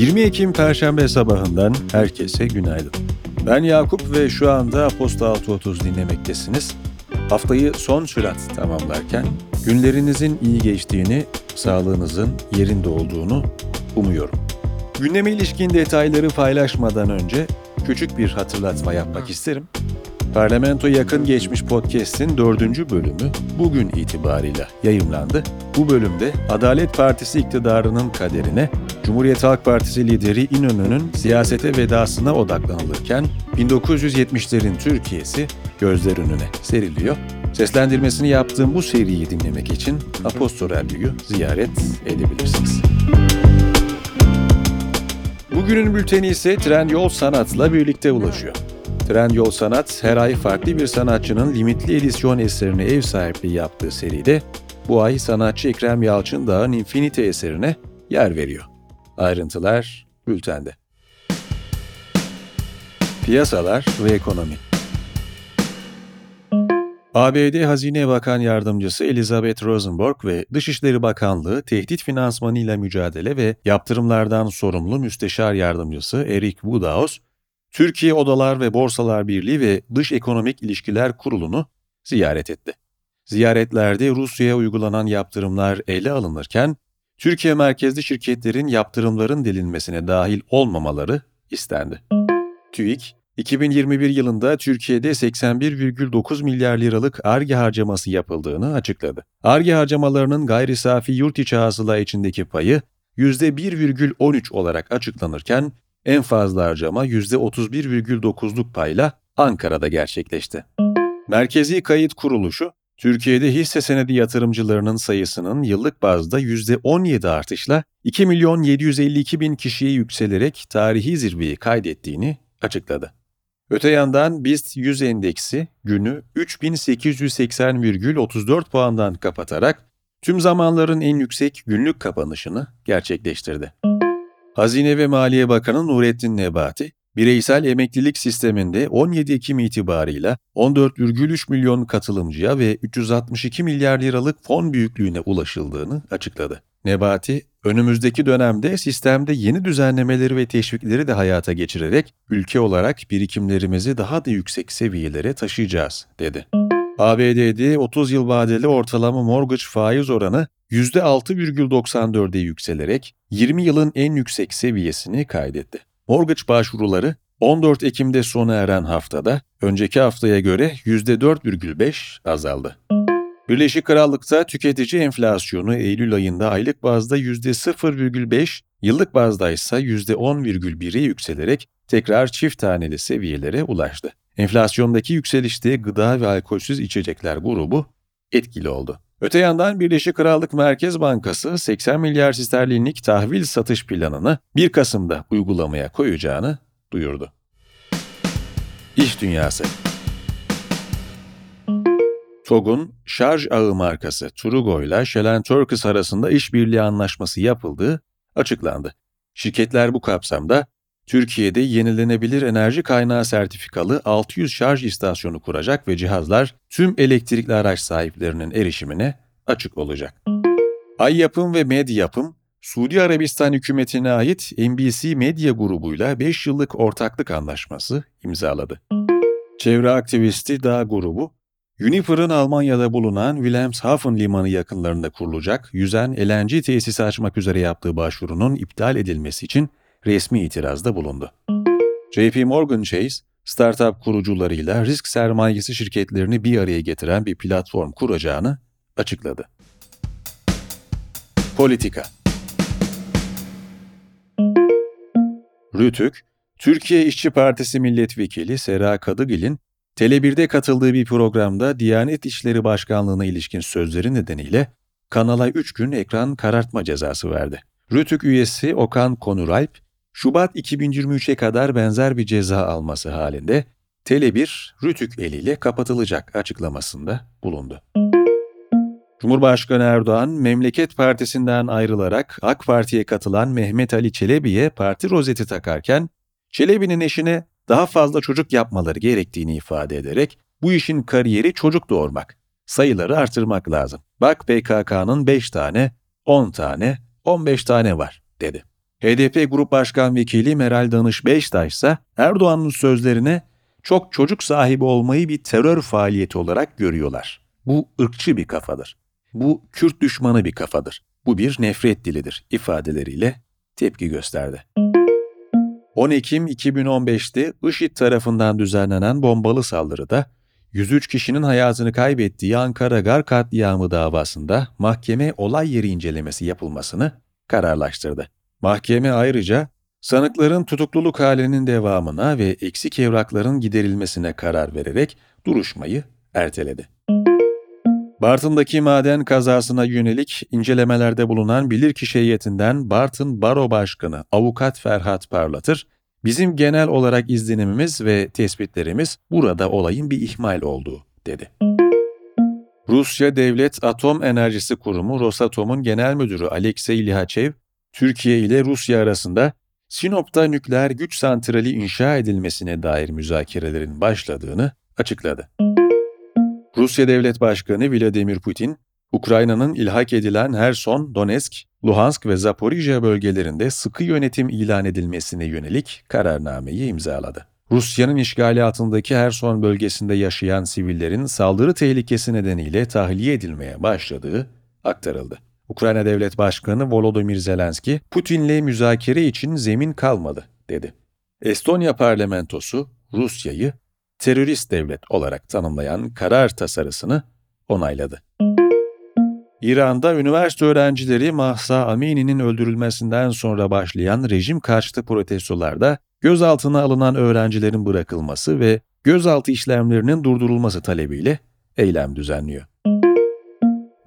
20 Ekim Perşembe sabahından herkese günaydın. Ben Yakup ve şu anda Aposta 6.30 dinlemektesiniz. Haftayı son sürat tamamlarken günlerinizin iyi geçtiğini, sağlığınızın yerinde olduğunu umuyorum. Gündeme ilişkin detayları paylaşmadan önce küçük bir hatırlatma yapmak isterim. Parlamento Yakın Geçmiş Podcast'in dördüncü bölümü bugün itibarıyla yayımlandı. Bu bölümde Adalet Partisi iktidarının kaderine Cumhuriyet Halk Partisi lideri İnönü'nün siyasete vedasına odaklanılırken 1970'lerin Türkiye'si gözler önüne seriliyor. Seslendirmesini yaptığım bu seriyi dinlemek için Apostol Radyo'yu ziyaret edebilirsiniz. Bugünün bülteni ise Trendyol Sanat'la birlikte ulaşıyor. Trendyol Sanat her ay farklı bir sanatçının limitli edisyon eserine ev sahipliği yaptığı seride bu ay sanatçı Ekrem Yalçındağ'ın Infinity eserine yer veriyor. Ayrıntılar bültende. Piyasalar ve ekonomi ABD Hazine Bakan Yardımcısı Elizabeth Rosenberg ve Dışişleri Bakanlığı Tehdit Finansmanıyla Mücadele ve Yaptırımlardan Sorumlu Müsteşar Yardımcısı Eric Woodhouse, Türkiye Odalar ve Borsalar Birliği ve Dış Ekonomik İlişkiler Kurulu'nu ziyaret etti. Ziyaretlerde Rusya'ya uygulanan yaptırımlar ele alınırken, Türkiye merkezli şirketlerin yaptırımların delinmesine dahil olmamaları istendi. TÜİK, 2021 yılında Türkiye'de 81,9 milyar liralık ARGE harcaması yapıldığını açıkladı. ARGE harcamalarının gayri safi yurt içi hasıla içindeki payı %1,13 olarak açıklanırken en fazla harcama %31,9'luk payla Ankara'da gerçekleşti. Merkezi Kayıt Kuruluşu, Türkiye'de hisse senedi yatırımcılarının sayısının yıllık bazda %17 artışla 2 milyon 752 bin kişiye yükselerek tarihi zirveyi kaydettiğini açıkladı. Öte yandan BIST 100 endeksi günü 3880,34 puandan kapatarak tüm zamanların en yüksek günlük kapanışını gerçekleştirdi. Hazine ve Maliye Bakanı Nurettin Nebati, bireysel emeklilik sisteminde 17 Ekim itibarıyla 14,3 milyon katılımcıya ve 362 milyar liralık fon büyüklüğüne ulaşıldığını açıkladı. Nebati, önümüzdeki dönemde sistemde yeni düzenlemeleri ve teşvikleri de hayata geçirerek ülke olarak birikimlerimizi daha da yüksek seviyelere taşıyacağız, dedi. ABD'de 30 yıl vadeli ortalama mortgage faiz oranı %6,94'e yükselerek 20 yılın en yüksek seviyesini kaydetti. Mortgage başvuruları 14 Ekim'de sona eren haftada önceki haftaya göre %4,5 azaldı. Birleşik Krallık'ta tüketici enflasyonu Eylül ayında aylık bazda %0,5, yıllık bazda ise %10,1'e yükselerek tekrar çift taneli seviyelere ulaştı. Enflasyondaki yükselişte gıda ve alkolsüz içecekler grubu etkili oldu. Öte yandan Birleşik Krallık Merkez Bankası 80 milyar sterlinlik tahvil satış planını 1 Kasım'da uygulamaya koyacağını duyurdu. İş Dünyası TOG'un şarj ağı markası Trugo ile Shell Turkis arasında işbirliği anlaşması yapıldığı açıklandı. Şirketler bu kapsamda Türkiye'de yenilenebilir enerji kaynağı sertifikalı 600 şarj istasyonu kuracak ve cihazlar tüm elektrikli araç sahiplerinin erişimine açık olacak. Ay Yapım ve Med Yapım, Suudi Arabistan hükümetine ait NBC Medya grubuyla 5 yıllık ortaklık anlaşması imzaladı. Çevre aktivisti Dağ grubu, Uniper'ın Almanya'da bulunan Wilhelmshaven limanı yakınlarında kurulacak yüzen LNG tesisi açmak üzere yaptığı başvurunun iptal edilmesi için resmi itirazda bulundu. JP Morgan Chase, startup kurucularıyla risk sermayesi şirketlerini bir araya getiren bir platform kuracağını açıkladı. Politika Rütük, Türkiye İşçi Partisi Milletvekili Sera Kadıgil'in Tele1'de katıldığı bir programda Diyanet İşleri Başkanlığı'na ilişkin sözleri nedeniyle kanala 3 gün ekran karartma cezası verdi. Rütük üyesi Okan Konuralp, Şubat 2023'e kadar benzer bir ceza alması halinde Tele1 Rütük eliyle kapatılacak açıklamasında bulundu. Cumhurbaşkanı Erdoğan, Memleket Partisi'nden ayrılarak AK Parti'ye katılan Mehmet Ali Çelebi'ye parti rozeti takarken, Çelebi'nin eşine daha fazla çocuk yapmaları gerektiğini ifade ederek, bu işin kariyeri çocuk doğurmak, sayıları artırmak lazım. Bak PKK'nın 5 tane, 10 tane, 15 tane var, dedi. HDP Grup Başkan Vekili Meral Danış Beştaş ise Erdoğan'ın sözlerine çok çocuk sahibi olmayı bir terör faaliyeti olarak görüyorlar. Bu ırkçı bir kafadır. Bu Kürt düşmanı bir kafadır. Bu bir nefret dilidir ifadeleriyle tepki gösterdi. 10 Ekim 2015'te IŞİD tarafından düzenlenen bombalı saldırıda 103 kişinin hayatını kaybettiği Ankara Gar katliamı davasında mahkeme olay yeri incelemesi yapılmasını kararlaştırdı. Mahkeme ayrıca sanıkların tutukluluk halinin devamına ve eksik evrakların giderilmesine karar vererek duruşmayı erteledi. Bartın'daki maden kazasına yönelik incelemelerde bulunan bilirkişi heyetinden Bartın Baro Başkanı Avukat Ferhat Parlatır, bizim genel olarak izlenimimiz ve tespitlerimiz burada olayın bir ihmal olduğu, dedi. Rusya Devlet Atom Enerjisi Kurumu Rosatom'un genel müdürü Alexey Lihachev, Türkiye ile Rusya arasında Sinop'ta nükleer güç santrali inşa edilmesine dair müzakerelerin başladığını açıkladı. Rusya Devlet Başkanı Vladimir Putin, Ukrayna'nın ilhak edilen Herson, Donetsk, Luhansk ve Zaporijya bölgelerinde sıkı yönetim ilan edilmesine yönelik kararnameyi imzaladı. Rusya'nın işgali altındaki Herson bölgesinde yaşayan sivillerin saldırı tehlikesi nedeniyle tahliye edilmeye başladığı aktarıldı. Ukrayna Devlet Başkanı Volodymyr Zelenski, Putin'le müzakere için zemin kalmadı, dedi. Estonya parlamentosu Rusya'yı terörist devlet olarak tanımlayan karar tasarısını onayladı. İran'da üniversite öğrencileri Mahsa Amini'nin öldürülmesinden sonra başlayan rejim karşıtı protestolarda gözaltına alınan öğrencilerin bırakılması ve gözaltı işlemlerinin durdurulması talebiyle eylem düzenliyor.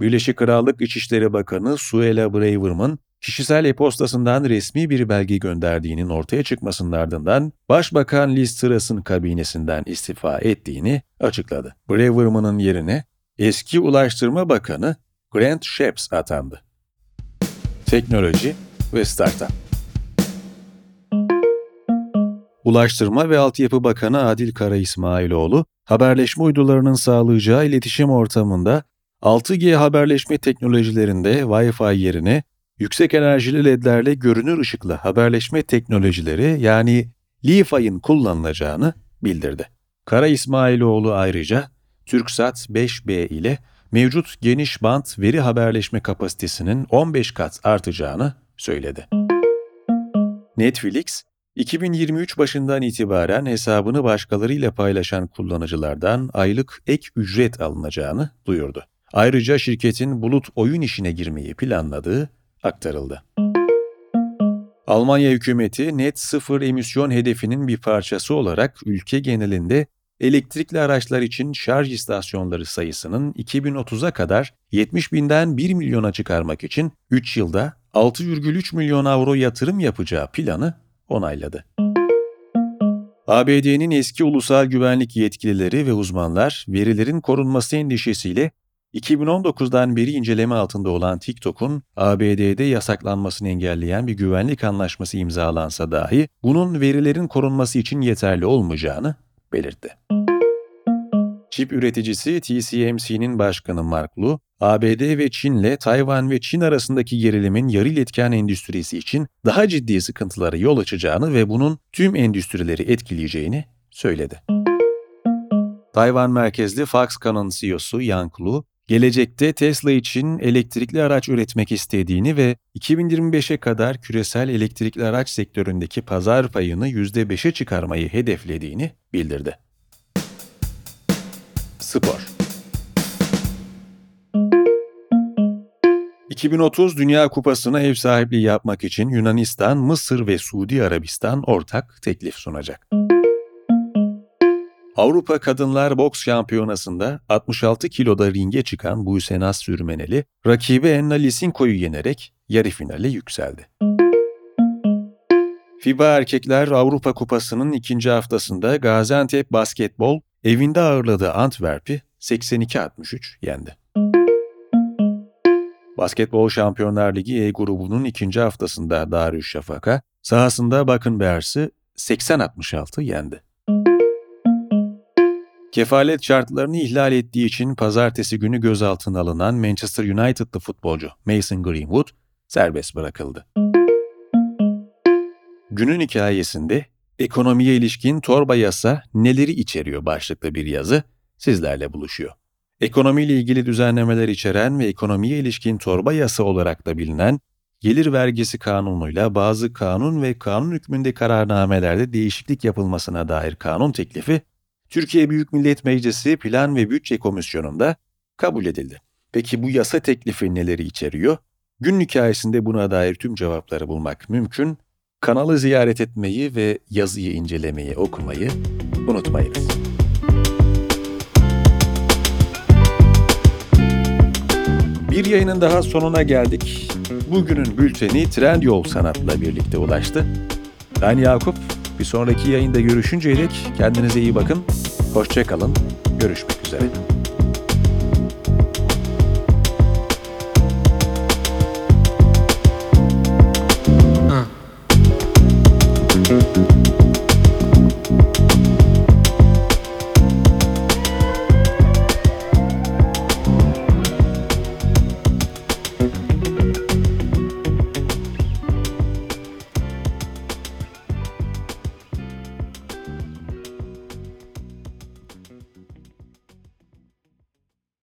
Birleşik Krallık İçişleri Bakanı Suella Braverman, kişisel e-postasından resmi bir belge gönderdiğinin ortaya çıkmasının ardından Başbakan Liz Truss'ın kabinesinden istifa ettiğini açıkladı. Braverman'ın yerine eski Ulaştırma Bakanı Grant Shapps atandı. Teknoloji ve Startup Ulaştırma ve Altyapı Bakanı Adil Kara İsmailoğlu, haberleşme uydularının sağlayacağı iletişim ortamında 6G haberleşme teknolojilerinde Wi-Fi yerine yüksek enerjili ledlerle görünür ışıklı haberleşme teknolojileri yani Li-Fi'nin kullanılacağını bildirdi. Kara İsmailoğlu ayrıca TürkSat 5B ile mevcut geniş bant veri haberleşme kapasitesinin 15 kat artacağını söyledi. Netflix, 2023 başından itibaren hesabını başkalarıyla paylaşan kullanıcılardan aylık ek ücret alınacağını duyurdu. Ayrıca şirketin bulut oyun işine girmeyi planladığı aktarıldı. Almanya hükümeti net sıfır emisyon hedefinin bir parçası olarak ülke genelinde elektrikli araçlar için şarj istasyonları sayısının 2030'a kadar 70 binden 1 milyona çıkarmak için 3 yılda 6,3 milyon avro yatırım yapacağı planı onayladı. ABD'nin eski ulusal güvenlik yetkilileri ve uzmanlar verilerin korunması endişesiyle 2019'dan beri inceleme altında olan TikTok'un ABD'de yasaklanmasını engelleyen bir güvenlik anlaşması imzalansa dahi bunun verilerin korunması için yeterli olmayacağını belirtti. Çip üreticisi TSMC'nin başkanı Mark Lu, ABD ve Çin'le Tayvan ve Çin arasındaki gerilimin yarı iletken endüstrisi için daha ciddi sıkıntılara yol açacağını ve bunun tüm endüstrileri etkileyeceğini söyledi. Tayvan merkezli Foxconn'un CEO'su Yang Lu, gelecekte Tesla için elektrikli araç üretmek istediğini ve 2025'e kadar küresel elektrikli araç sektöründeki pazar payını %5'e çıkarmayı hedeflediğini bildirdi. Spor 2030 Dünya Kupası'na ev sahipliği yapmak için Yunanistan, Mısır ve Suudi Arabistan ortak teklif sunacak. Avrupa Kadınlar Boks Şampiyonası'nda 66 kiloda ringe çıkan Buysenas Sürmeneli, rakibi Enna Lisinko'yu yenerek yarı finale yükseldi. FIBA Erkekler Avrupa Kupası'nın ikinci haftasında Gaziantep Basketbol evinde ağırladığı Antwerp'i 82-63 yendi. Basketbol Şampiyonlar Ligi E grubunun ikinci haftasında Darüşşafaka sahasında Bakın Bears'ı 80-66 yendi. Kefalet şartlarını ihlal ettiği için pazartesi günü gözaltına alınan Manchester United'lı futbolcu Mason Greenwood serbest bırakıldı. Günün hikayesinde ekonomiye ilişkin torba yasa neleri içeriyor başlıklı bir yazı sizlerle buluşuyor. Ekonomiyle ilgili düzenlemeler içeren ve ekonomiye ilişkin torba yasa olarak da bilinen gelir vergisi kanunuyla bazı kanun ve kanun hükmünde kararnamelerde değişiklik yapılmasına dair kanun teklifi Türkiye Büyük Millet Meclisi Plan ve Bütçe Komisyonu'nda kabul edildi. Peki bu yasa teklifi neleri içeriyor? Gün hikayesinde buna dair tüm cevapları bulmak mümkün. Kanalı ziyaret etmeyi ve yazıyı incelemeyi, okumayı unutmayınız. Bir yayının daha sonuna geldik. Bugünün bülteni Trendyol Sanat'la birlikte ulaştı. Ben Yakup. Bir sonraki yayında görüşünceye dek kendinize iyi bakın. Hoşçakalın. Görüşmek üzere.